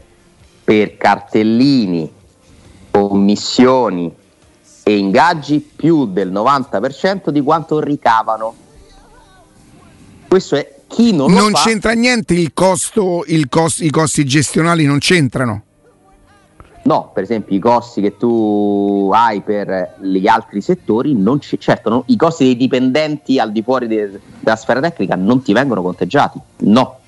per cartellini, commissioni e ingaggi più del 90% di quanto ricavano. Questo è chi non, non fa, c'entra niente il costo, il cost, i costi gestionali non c'entrano. No, per esempio i costi che tu hai per gli altri settori, non c- certo no, i costi dei dipendenti al di fuori de- della sfera tecnica non ti vengono conteggiati, no.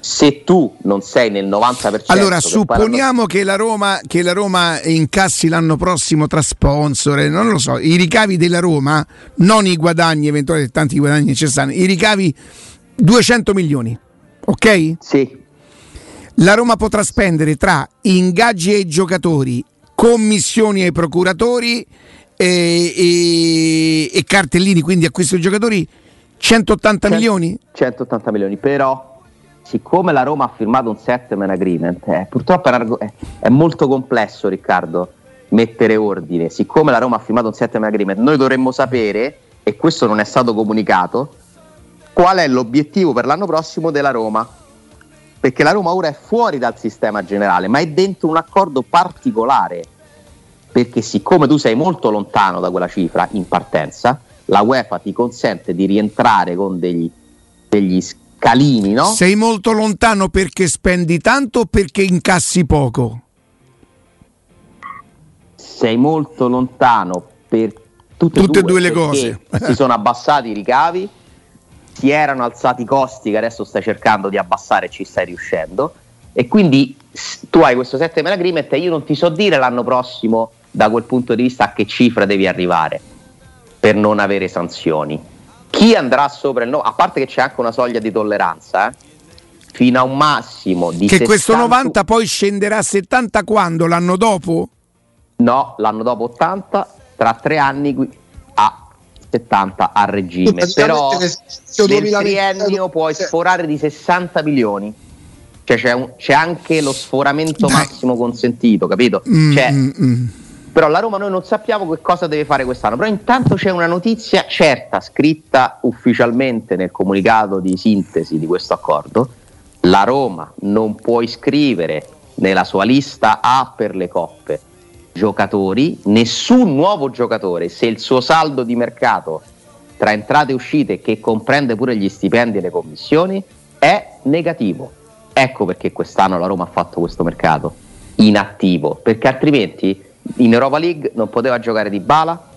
Se tu non sei nel 90%... Allora, supponiamo che la, Roma, che la Roma incassi l'anno prossimo tra sponsor, non lo so, i ricavi della Roma, non i guadagni eventuali, tanti guadagni stanno, i ricavi 200 milioni, ok? Sì, la Roma potrà spendere tra ingaggi ai giocatori, commissioni ai procuratori e, e, e cartellini, quindi acquisto dei giocatori, 180 Cent- milioni? 180 milioni, però siccome la Roma ha firmato un settlement agreement, eh, purtroppo è, arg- è, molto complesso Riccardo mettere ordine, siccome la Roma ha firmato un settlement agreement, noi dovremmo sapere, e questo non è stato comunicato, qual è l'obiettivo per l'anno prossimo della Roma perché la Roma ora è fuori dal sistema generale, ma è dentro un accordo particolare, perché siccome tu sei molto lontano da quella cifra in partenza, la UEFA ti consente di rientrare con degli, degli scalini, no? Sei molto lontano perché spendi tanto o perché incassi poco? Sei molto lontano per tutte, tutte e due, due le cose. si sono abbassati i ricavi si erano alzati i costi che adesso stai cercando di abbassare e ci stai riuscendo. E quindi tu hai questo 7 agreement e io non ti so dire l'anno prossimo da quel punto di vista a che cifra devi arrivare per non avere sanzioni. Chi andrà sopra il no a parte che c'è anche una soglia di tolleranza eh, fino a un massimo di che 60... questo 90 poi scenderà a 70 quando? L'anno dopo? no l'anno dopo 80 tra tre anni 70 a regime, però nel triennio puoi sforare di 60 milioni. Cioè c'è, un, c'è anche lo sforamento Dai. massimo consentito, capito? Mm, cioè, mm, mm. Però la Roma noi non sappiamo che cosa deve fare quest'anno, però intanto c'è una notizia certa, scritta ufficialmente nel comunicato di sintesi di questo accordo. La Roma non può iscrivere nella sua lista A per le coppe giocatori, nessun nuovo giocatore, se il suo saldo di mercato tra entrate e uscite, che comprende pure gli stipendi e le commissioni, è negativo. Ecco perché quest'anno la Roma ha fatto questo mercato inattivo, perché altrimenti in Europa League non poteva giocare Di Bala,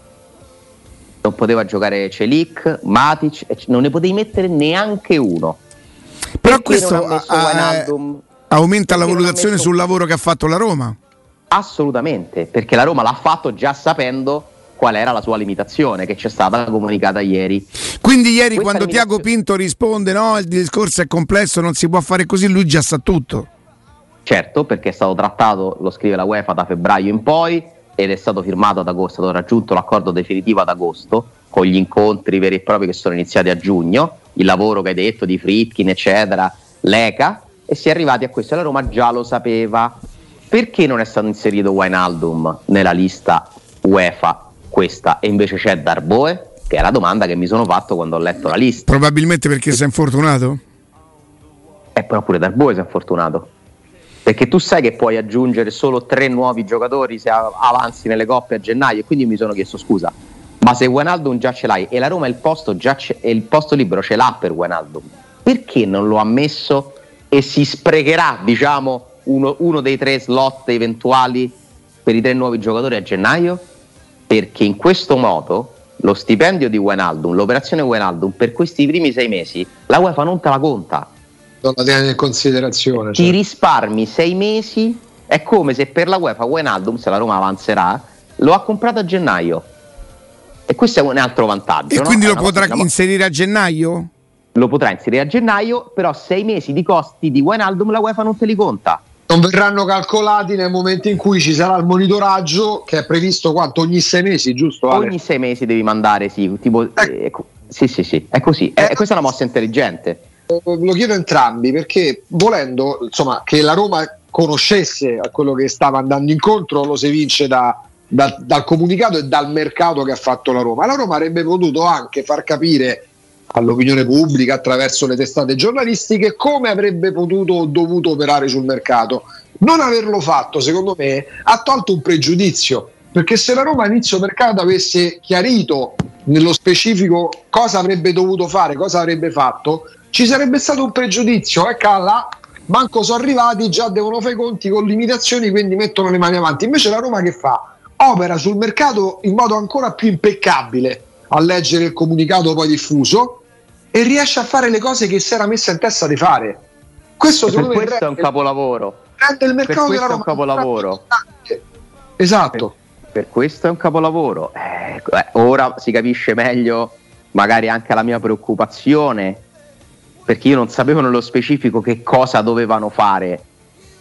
non poteva giocare Celic, Matic, non ne potevi mettere neanche uno. Però questo a, a, aumenta la valutazione messo... sul lavoro che ha fatto la Roma. Assolutamente, perché la Roma l'ha fatto già sapendo qual era la sua limitazione che ci è stata comunicata ieri. Quindi ieri Questa quando. Tiago Pinto risponde no, il discorso è complesso, non si può fare così, lui già sa tutto. Certo, perché è stato trattato, lo scrive la UEFA da febbraio in poi ed è stato firmato ad agosto, è stato raggiunto l'accordo definitivo ad agosto con gli incontri veri e propri che sono iniziati a giugno, il lavoro che hai detto di Fritkin eccetera, l'ECA e si è arrivati a questo e la Roma già lo sapeva perché non è stato inserito Wijnaldum nella lista UEFA questa e invece c'è Darboe? Che è la domanda che mi sono fatto quando ho letto la lista. Probabilmente perché è infortunato? Eh, però pure Darboe si è infortunato. Perché tu sai che puoi aggiungere solo tre nuovi giocatori se avanzi nelle coppe a gennaio. E quindi mi sono chiesto scusa, ma se Wijnaldum già ce l'hai e la Roma il posto, già e il posto libero ce l'ha per Wijnaldum, perché non lo ha messo e si sprecherà, diciamo, uno, uno dei tre slot eventuali per i tre nuovi giocatori a gennaio? Perché in questo modo lo stipendio di Wijnaldum, l'operazione Wijnaldum per questi primi sei mesi, la UEFA non te la conta. Non la tiene in considerazione. Ti cioè. risparmi sei mesi, è come se per la UEFA Wijnaldum, se la Roma avanzerà, lo ha comprato a gennaio. E questo è un altro vantaggio. E no? quindi lo potrà inserire a gennaio? Lo potrà inserire a gennaio, però sei mesi di costi di Wijnaldum la UEFA non te li conta non verranno calcolati nel momento in cui ci sarà il monitoraggio che è previsto quanto ogni sei mesi, giusto? Ale? Ogni sei mesi devi mandare, sì, tipo, eh. Eh, sì, sì, sì, è così. Eh, questa è una mossa intelligente. Eh, lo chiedo a entrambi perché volendo insomma, che la Roma conoscesse a quello che stava andando incontro lo si vince da, da, dal comunicato e dal mercato che ha fatto la Roma. La Roma avrebbe potuto anche far capire all'opinione pubblica attraverso le testate giornalistiche come avrebbe potuto o dovuto operare sul mercato. Non averlo fatto, secondo me, ha tolto un pregiudizio perché se la Roma a inizio mercato avesse chiarito nello specifico cosa avrebbe dovuto fare, cosa avrebbe fatto, ci sarebbe stato un pregiudizio, ecco là, manco sono arrivati, già devono fare i conti con limitazioni, quindi mettono le mani avanti. Invece la Roma che fa? Opera sul mercato in modo ancora più impeccabile a leggere il comunicato poi diffuso e riesce a fare le cose che si era messa in testa di fare. Questo, per questo è un capolavoro. Rende il mercato della Roma è un capolavoro. Esatto. Per, per, questo è un capolavoro. Eh, eh, ora si capisce meglio magari anche la mia preoccupazione perché io non sapevo nello specifico che cosa dovevano fare,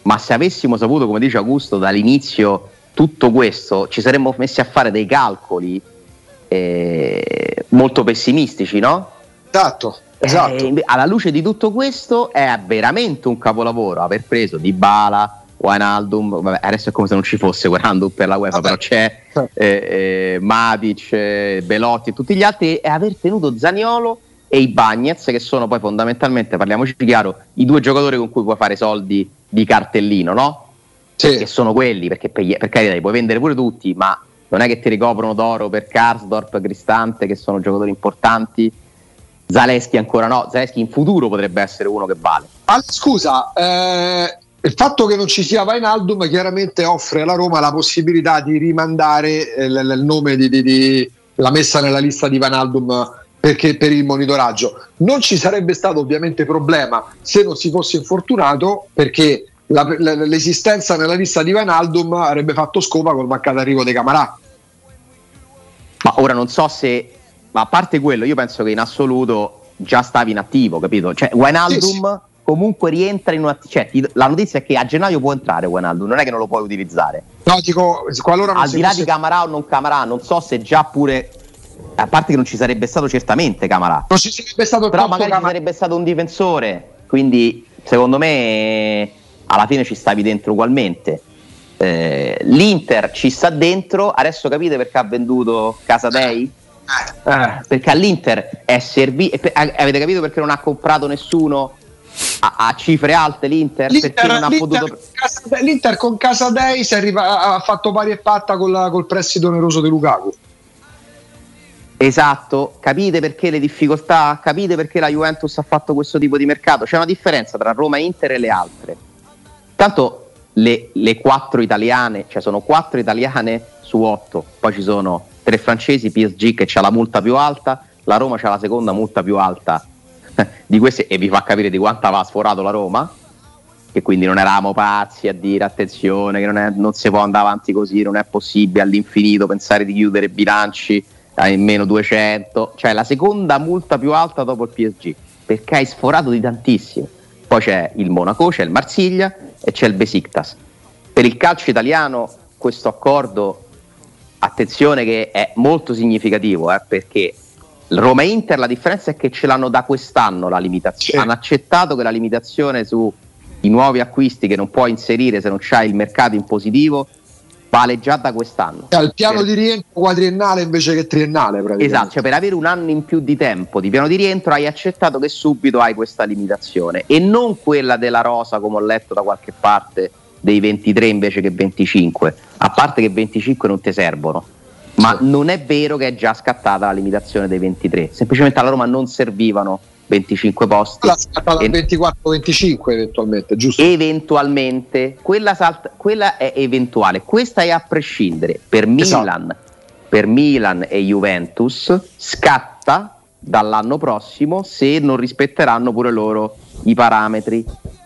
ma se avessimo saputo, come dice Augusto, dall'inizio tutto questo, ci saremmo messi a fare dei calcoli eh, molto pessimistici, no? Esatto. Esatto. Eh, alla luce di tutto questo è veramente un capolavoro aver preso Di Bala, Wijnaldum, vabbè, adesso è come se non ci fosse Wijnaldum per la UEFA, vabbè. però c'è eh, eh, Matic, eh, Belotti e tutti gli altri e aver tenuto Zaniolo e i Bagnets che sono poi fondamentalmente, parliamoci chiaro, i due giocatori con cui puoi fare soldi di cartellino, no? Sì. Perché sono quelli, perché per, per carità li puoi vendere pure tutti, ma non è che ti ricoprono d'oro per Karsdorp, Cristante, che sono giocatori importanti. Zaleschi ancora no, Zaleschi in futuro potrebbe essere uno che vale. Ah, scusa, eh, il fatto che non ci sia Vainaldum chiaramente offre alla Roma la possibilità di rimandare eh, l- il nome di, di, di, la messa nella lista di Vainaldum perché per il monitoraggio. Non ci sarebbe stato ovviamente problema se non si fosse infortunato perché la, la, l'esistenza nella lista di Vainaldum avrebbe fatto scopa col mancato arrivo dei Camarà. Ma ora non so se, ma a parte quello, io penso che in assoluto già stavi in attivo, capito? Cioè, Wijnaldum sì, sì. comunque rientra in un cioè, la notizia è che a gennaio può entrare Wijnaldum, non è che non lo puoi utilizzare. No, dico, qualora Al di là fosse... di Camarà o non Camarà, non so se già pure a parte che non ci sarebbe stato certamente Camarà. Non ci sarebbe stato Però magari Camarà. ci sarebbe stato un difensore, quindi secondo me alla fine ci stavi dentro ugualmente. Eh, L'Inter ci sta dentro, adesso capite perché ha venduto Casa Eh, perché all'Inter è servito. Avete capito perché non ha comprato nessuno a, a cifre alte l'Inter? L'Inter, perché non ha l'Inter, potuto... l'Inter con Casa Dei arriva, ha fatto pari e patta con col prestito oneroso di Lukaku. Esatto, capite perché le difficoltà, capite perché la Juventus ha fatto questo tipo di mercato. C'è una differenza tra Roma e Inter e le altre. Tanto le, le quattro italiane, cioè sono quattro italiane su otto, poi ci sono tre francesi, PSG che ha la multa più alta, la Roma ha la seconda multa più alta di queste e vi fa capire di quanto aveva sforato la Roma che quindi non eravamo pazzi a dire attenzione che non, è, non si può andare avanti così, non è possibile all'infinito pensare di chiudere bilanci hai meno 200, cioè la seconda multa più alta dopo il PSG, perché hai sforato di tantissimo. Poi c'è il Monaco, c'è il Marsiglia e c'è il Besiktas. Per il calcio italiano questo accordo, attenzione che è molto significativo, eh, perché Roma e Inter la differenza è che ce l'hanno da quest'anno la limitazione, hanno accettato che la limitazione sui nuovi acquisti che non puoi inserire se non c'hai il mercato in positivo vale già da quest'anno. Il piano per... di rientro quadriennale invece che triennale. Esatto, cioè per avere un anno in più di tempo di piano di rientro hai accettato che subito hai questa limitazione e non quella della rosa come ho letto da qualche parte dei 23 invece che 25, a parte che 25 non ti servono. Ma non è vero che è già scattata la limitazione dei 23, semplicemente alla Roma non servivano 25 posti. La scattata e... 24-25 eventualmente, giusto? Eventualmente, quella, salta, quella, è eventuale, questa è a prescindere. Per esatto. Milan, per Milan e Juventus scatta dall'anno prossimo se non rispetteranno pure loro i parametri.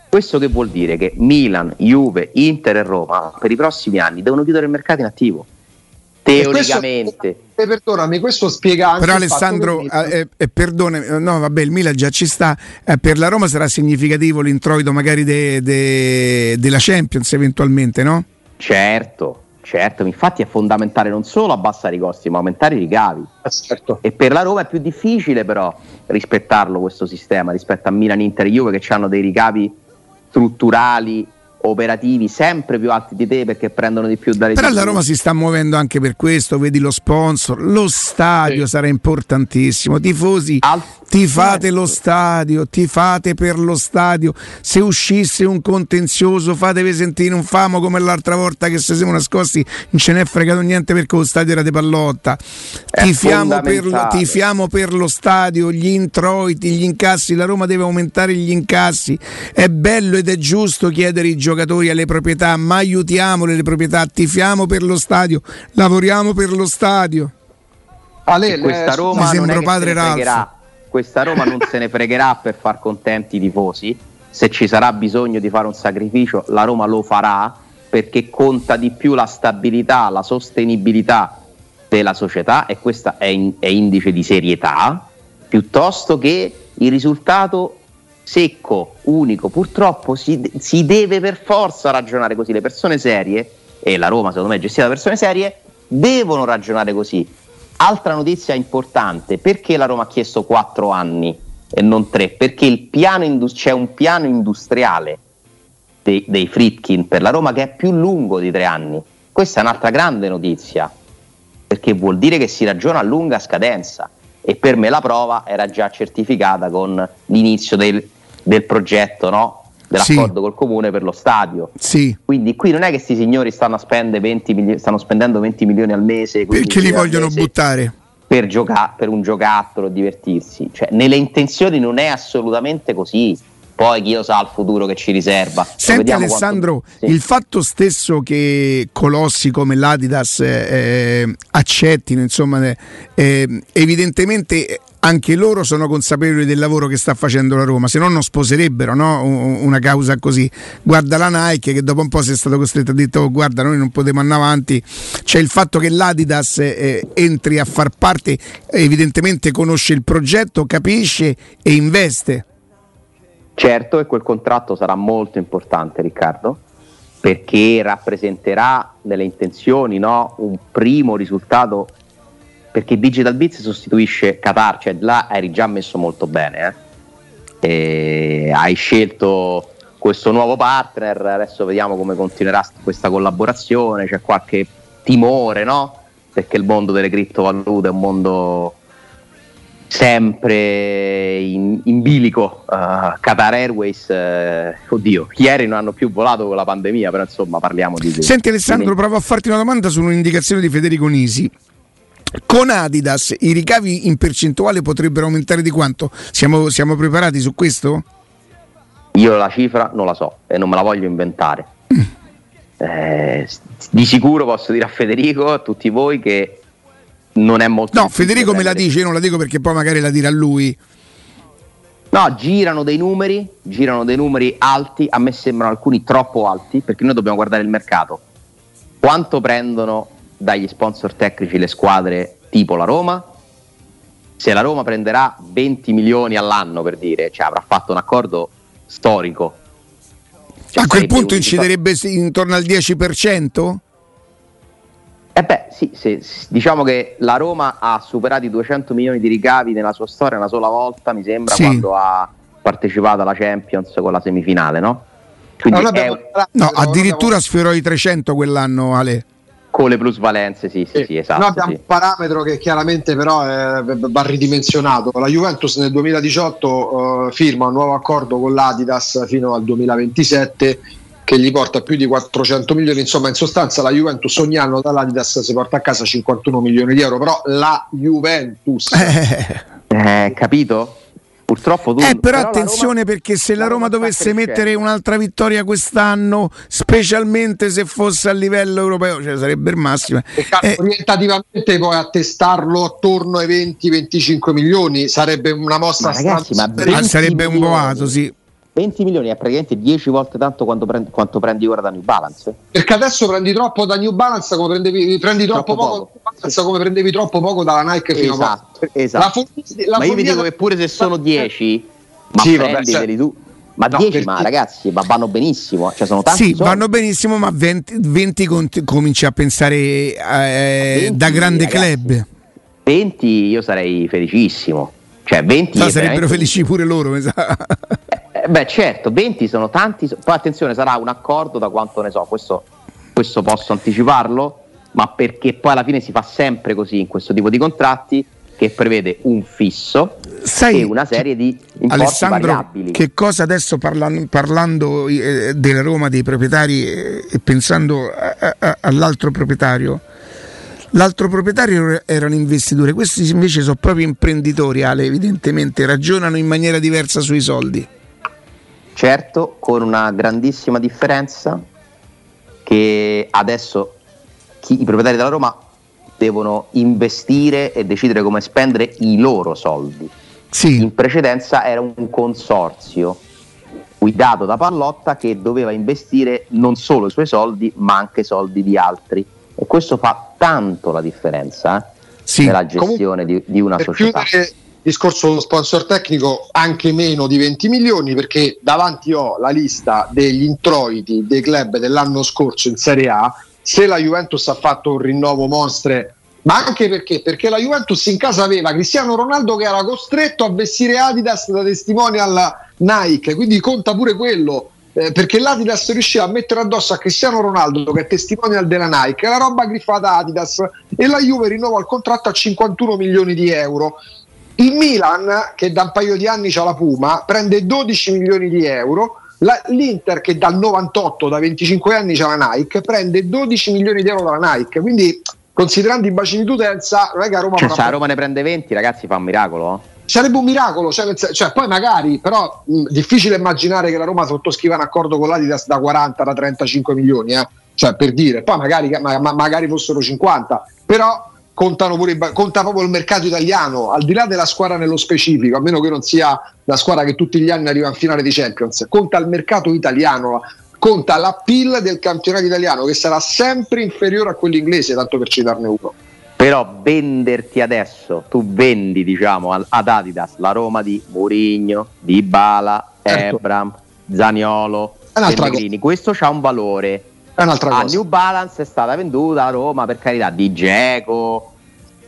Questo che vuol dire? Che Milan, Juve, Inter e Roma per i prossimi anni devono chiudere il mercato in attivo teoricamente. Questo, perdonami, questo spiega anche. Però Alessandro, eh, eh, perdone, no, vabbè, il Milan già ci sta. Eh, per la Roma sarà significativo l'introito magari de, de, della Champions eventualmente, no? Certo, certo. Infatti è fondamentale non solo abbassare i costi, ma aumentare i ricavi. Eh, certo. E per la Roma è più difficile, però, rispettarlo questo sistema rispetto a Milan, Inter e Juve che hanno dei ricavi strutturali operativi sempre più alti di te perché prendono di più dalle Però la Roma si sta muovendo anche per questo, vedi lo sponsor, lo stadio sì. sarà importantissimo, tifosi Al- tifate lo stadio, tifate per lo stadio, se uscisse un contenzioso fatevi sentire un famo come l'altra volta che se siamo nascosti non ce n'è fregato niente perché lo stadio era di pallotta, tifiamo per, tifiamo per lo stadio, gli introiti, gli incassi, la Roma deve aumentare gli incassi, è bello ed è giusto chiedere i giocatori alle proprietà, ma aiutiamole le proprietà, tifiamo per lo stadio, lavoriamo per lo stadio. Ale, questa Roma non è padre Ralph questa Roma non se ne fregherà per far contenti i tifosi. Se ci sarà bisogno di fare un sacrificio, la Roma lo farà perché conta di più la stabilità, la sostenibilità della società e questo è, in, è indice di serietà, piuttosto che il risultato secco, unico. Purtroppo si, si, deve per forza ragionare così. Le persone serie, e la Roma secondo me è gestita da persone serie, devono ragionare così. Altra notizia importante, perché la Roma ha chiesto 4 anni e non 3? Perché indus- c'è un piano industriale dei, dei Fritkin per la Roma che è più lungo di 3 anni. Questa è un'altra grande notizia, perché vuol dire che si ragiona a lunga scadenza e per me la prova era già certificata con l'inizio del, del progetto no? dell'accordo sì. col comune per lo stadio. Sì. Quindi qui non è che questi signori stanno, 20 mili- stanno spendendo 20 milioni al mese. Perché li vogliono buttare? Per, gioca- per un giocattolo, divertirsi. Cioè, nelle intenzioni non è assolutamente così. Poi chi lo sa il futuro che ci riserva. Senti Alessandro, quanto... sì. il fatto stesso che colossi come l'Adidas eh, accettino, insomma, eh, evidentemente anche loro sono consapevoli del lavoro che sta facendo la Roma, se no non sposerebbero no? una causa così. Guarda la Nike che dopo un po' si è stato costretto a dire oh, guarda noi non potremo andare avanti, c'è il fatto che l'Adidas eh, entri a far parte, evidentemente conosce il progetto, capisce e investe. Certo, e quel contratto sarà molto importante Riccardo, perché rappresenterà nelle intenzioni no? un primo risultato perché Digital Bits sostituisce Qatar, cioè là eri già messo molto bene, eh? hai scelto questo nuovo partner, adesso vediamo come continuerà questa collaborazione, c'è qualche timore, no? Perché il mondo delle criptovalute è un mondo sempre in, in bilico. Uh, Qatar Airways, uh, oddio, ieri non hanno più volato con la pandemia, però insomma parliamo di... Senti Alessandro, provo a farti una domanda su un'indicazione di Federico Nisi. Con Adidas i ricavi in percentuale potrebbero aumentare di quanto? Siamo, siamo preparati su questo? Io la cifra non la so e non me la voglio inventare. Mm. Eh, di sicuro posso dire a Federico, a tutti voi, che non è molto... No, Federico me la dice, io non la dico perché poi magari la dirà lui. No, girano dei numeri, girano dei numeri alti, a me sembrano alcuni troppo alti, perché noi dobbiamo guardare il mercato. Quanto prendono dagli sponsor tecnici le squadre tipo la Roma. Se la Roma prenderà 20 milioni all'anno per dire, cioè avrà fatto un accordo storico. Cioè, a quel punto inciderebbe intorno al 10%? Eh beh, sì, sì, diciamo che la Roma ha superato i 200 milioni di ricavi nella sua storia una sola volta, mi sembra, sì. quando ha partecipato alla Champions con la semifinale, no? Quindi no, è... no addirittura sfiorò i 300 quell'anno, Ale con le plusvalenze, sì, sì, sì, esatto. Noi abbiamo un parametro che chiaramente però va ridimensionato. La Juventus nel 2018 uh, firma un nuovo accordo con l'Adidas fino al 2027 che gli porta più di 400 milioni. Insomma, in sostanza la Juventus ogni anno dall'Adidas si porta a casa 51 milioni di euro, però la Juventus... Eh, eh capito? Purtroppo tu, eh, però, però attenzione Roma, perché se la Roma, Roma dovesse mettere un'altra vittoria quest'anno, specialmente se fosse a livello europeo, cioè sarebbe il massimo. Eh, orientativamente poi attestarlo attorno ai 20-25 milioni sarebbe una mossa ma ragazzi, ma sarebbe un boato, sì. 20 milioni è praticamente 10 volte tanto quanto prendi, quanto prendi, ora da New Balance. Perché adesso prendi troppo da New Balance come prendevi, prendi troppo, troppo poco, poco. Balance, come prendevi troppo poco dalla Nike fino esatto, a esatto. La, la ma io vi dico che pure se sono 10, ma sì, prenditeli tu. Ma no, 10, ma ragazzi, ma vanno benissimo. Cioè sono tanti sì, soldi. vanno benissimo, ma 20, 20 cominci a pensare eh, 20, da grande ragazzi, club. 20 io sarei felicissimo. Cioè 20 no, sarebbero felici pure loro, mi sa. Eh, beh, certo, 20 sono tanti, poi attenzione, sarà un accordo da quanto ne so, questo, questo posso anticiparlo, ma perché poi alla fine si fa sempre così in questo tipo di contratti che prevede un fisso Sai, e una serie di importi Alessandro, variabili. Che cosa adesso parlando, parlando eh, della Roma, dei proprietari eh, e pensando a, a, all'altro proprietario? L'altro proprietario era un investitore, questi invece sono proprio imprenditori, Ale, evidentemente ragionano in maniera diversa sui soldi. Certo, con una grandissima differenza che adesso chi, i proprietari della Roma devono investire e decidere come spendere i loro soldi. Sì. In precedenza era un consorzio guidato da Pallotta che doveva investire non solo i suoi soldi ma anche i soldi di altri e questo fa tanto la differenza eh, sì. nella gestione Comunque, di, di, una società. il discorso dello sponsor tecnico anche meno di 20 milioni perché davanti ho la lista degli introiti dei club dell'anno scorso in Serie A se la Juventus ha fatto un rinnovo monstre ma anche perché? Perché la Juventus in casa aveva Cristiano Ronaldo che era costretto a vestire Adidas da testimonial Nike, quindi conta pure quello eh, perché l'Adidas riusciva a mettere addosso a Cristiano Ronaldo che è testimonial della Nike la roba griffata Adidas e la Juve rinnova il contratto a 51 milioni di euro il Milan che da un paio di anni c'ha la Puma prende 12 milioni di euro la, l'Inter che dal 98 da 25 anni c'ha la Nike prende 12 milioni di euro dalla Nike quindi considerando i bacini d'utenza non è che a Roma cioè, se a Roma ne prende 20 ragazzi fa un miracolo eh? sarebbe un miracolo, cioè, cioè, poi magari, però mh, difficile immaginare che la Roma sottoscriva un accordo con l'Adidas da 40 da 35 milioni, eh? cioè per dire, poi magari, ma, ma, magari fossero 50, però contano pure, conta proprio il mercato italiano, al di là della squadra nello specifico, a meno che non sia la squadra che tutti gli anni arriva in finale di Champions, conta il mercato italiano, conta la PIL del campionato italiano che sarà sempre inferiore a quello inglese, tanto per citarne uno però venderti adesso, tu vendi diciamo ad Adidas la Roma di Mourinho, di Bala, certo. Ebram, Zaniolo, Pellegrini, questo ha un valore. È un'altra a cosa. New Balance è stata venduta a Roma per carità di Geco,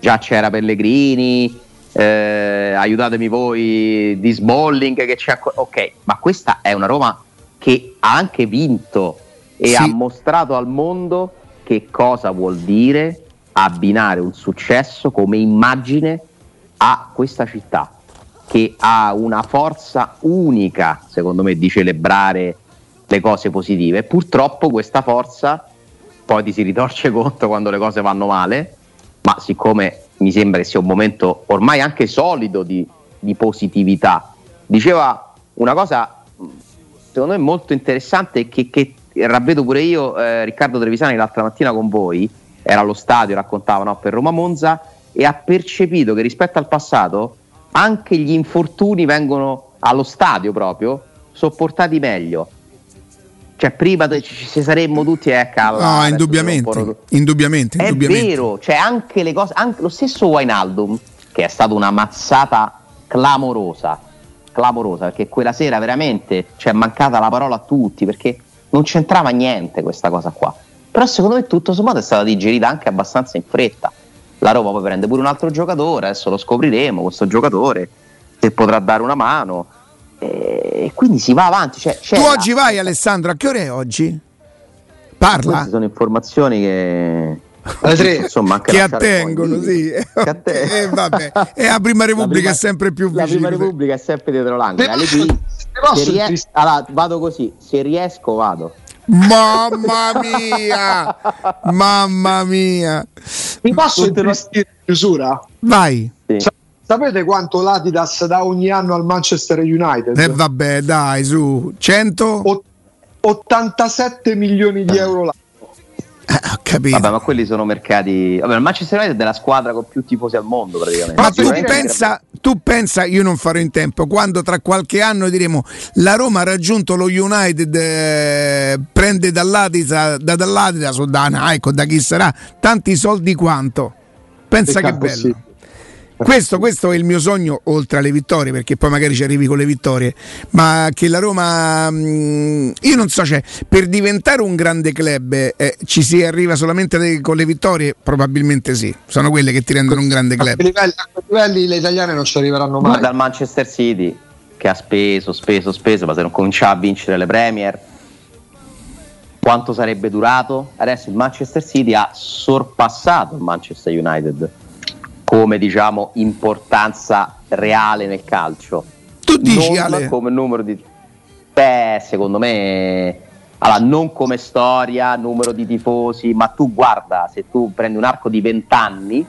già c'era Pellegrini, eh, aiutatemi voi di Smalling che c'è ok, ma questa è una Roma che ha anche vinto e sì. ha mostrato al mondo che cosa vuol dire abbinare un successo come immagine a questa città che ha una forza unica, secondo me, di celebrare le cose positive. Purtroppo questa forza poi ti si ritorce conto quando le cose vanno male, ma siccome mi sembra che sia un momento ormai anche solido di, di positività, diceva una cosa secondo me molto interessante che, che ravvedo pure io, eh, Riccardo Trevisani, l'altra mattina con voi, era allo stadio, raccontava no, per Roma Monza e ha percepito che rispetto al passato anche gli infortuni vengono allo stadio proprio sopportati meglio. Cioè, prima ci, saremmo tutti a calla. No, indubbiamente, indubbiamente, È indubbiamente. vero, cioè anche le cose, anche lo stesso Wainaldum, che è stata una mazzata clamorosa, clamorosa, perché quella sera veramente ci è mancata la parola a tutti, perché non c'entrava niente questa cosa qua però secondo me tutto sommato è stata digerita anche abbastanza in fretta. La Roma poi prende pure un altro giocatore, adesso lo scopriremo, questo giocatore che potrà dare una mano e quindi si va avanti. Cioè, tu oggi vai Alessandro, a che ora è oggi? Parla. Queste sono informazioni che insomma che attengono sì. che atten- eh, vabbè. e la prima repubblica la prima, è sempre più vicina la prima repubblica è sempre dietro l'angolo ries- allora, vado così se riesco vado Mamma mia! Mamma mia! Mi posso intristire in chiusura? Vai. Sì. Sapete quanto l'Adidas dà ogni anno al Manchester United? E eh vabbè, dai, su 100 o- 87 milioni di euro l'anno. Eh, ho capito. Vabbè, ma quelli sono mercati. Vabbè, il Manchester United è la squadra con più tifosi al mondo, praticamente. Ma tu pensa, tu pensa, io non farò in tempo, quando tra qualche anno diremo la Roma ha raggiunto lo United, eh, prende dall'Adidas, da, dall'Adidas o da Nike da chi sarà, tanti soldi quanto? Pensa che, che bello. Possibile. Questo, questo, è il mio sogno, oltre alle vittorie, perché poi magari ci arrivi con le vittorie, ma che la Roma, mh, mm, io non so, cioè, per diventare un grande club eh, ci si arriva solamente le, con le vittorie? Probabilmente sì, sono quelle che ti rendono un grande club. A quei livelli, a quei livelli le italiane non ci arriveranno mai. Ma dal Manchester City. perché ha speso, speso, speso, ma se non cominciava a vincere le Premier, quanto sarebbe durato? Adesso il Manchester City ha sorpassato il Manchester United come diciamo importanza reale nel calcio. Tu dici non Ale? come numero di Beh, secondo me allora, non come storia, numero di tifosi, ma tu guarda, se tu prendi un arco di 20 anni,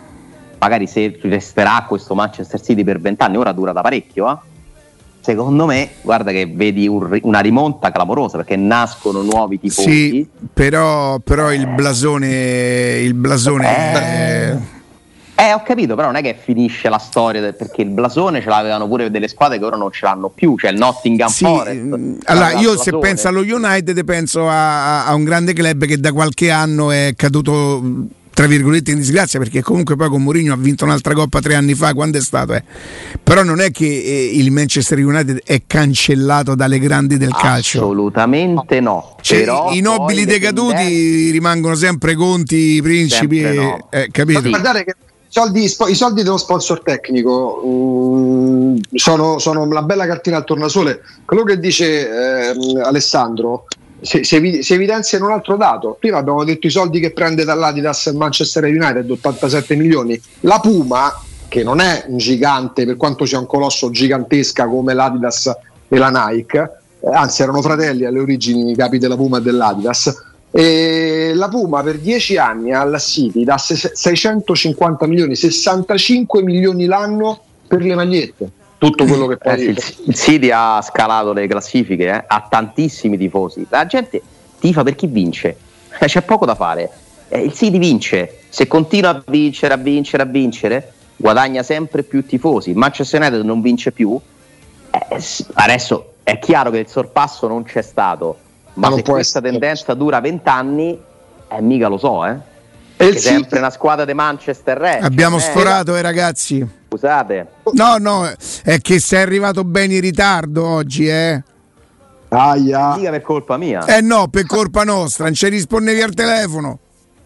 magari se resterà questo Manchester City per 20 anni, ora dura da parecchio, eh? secondo me, guarda che vedi un, una rimonta clamorosa perché nascono nuovi tifosi. Sì, però, però il blasone, il blasone eh. Eh, ho capito, però non è che finisce la storia del, perché il blasone ce l'avevano pure delle squadre che ora non ce l'hanno più, cioè il Nottingham sì, Forest. Allora, io se penso allo United penso a, a, un grande club che da qualche anno è caduto tra virgolette in disgrazia perché comunque poi con Mourinho ha vinto un'altra coppa tre anni fa quando è stato eh. però non è che eh, il Manchester United è cancellato dalle grandi del calcio assolutamente no cioè, i nobili decaduti rimangono sempre conti principi sempre no. eh, capito? guardate che soldi, I soldi dello sponsor tecnico um, sono, sono, una bella cartina al tornasole. Quello che dice eh, Alessandro si, si, si, evidenzia in un altro dato. Prima abbiamo detto i soldi che prende dall'Adidas il Manchester United, 87 milioni. La Puma, che non è un gigante, per quanto sia un colosso gigantesca come l'Adidas e la Nike, eh, anzi erano fratelli alle origini i capi della Puma e dell'Adidas. E la Puma per 10 anni alla City da 650 milioni, 65 milioni l'anno per le magliette tutto quello che poi... Eh, il, City ha scalato le classifiche, eh? ha tantissimi tifosi. La gente tifa per chi vince, eh, c'è poco da fare. Eh, il City vince, se continua a vincere, a vincere, a vincere, guadagna sempre più tifosi. Manchester United non vince più. Eh, adesso è chiaro che il sorpasso non c'è stato, ma, ma se questa essere. tendenza dura 20 anni, eh, mica lo so, eh. È sempre una squadra di Manchester Re. Abbiamo cioè, sforato, eh, ragazzi. Scusate. No, no, è che sei arrivato bene in ritardo oggi, eh. Aia. Mica per colpa mia. Eh no, per colpa nostra, non ci rispondevi al telefono.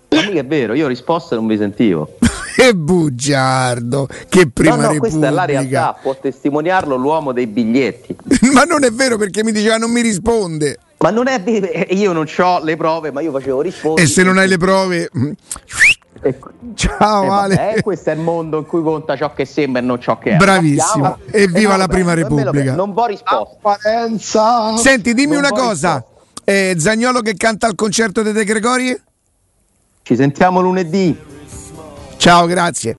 Ma mica è vero, io ho risposto e non vi sentivo. che bugiardo, che prima no, no, Repubblica. questa è la realtà, può testimoniarlo l'uomo dei biglietti. ma non è vero perché mi diceva non mi risponde. Ma non è vero, io non ho le prove, ma io facevo rispondere. E se non hai le prove... Ciao eh, Ale. Vabbè, questo è il mondo in cui conta ciò che sembra e non ciò che è. Bravissimo. E viva eh, la prima Repubblica. Non vo' risposta. Senti, dimmi non una cosa. Eh, Zagnolo che canta al concerto di De Gregori? Ci sentiamo lunedì. Ciao, grazie.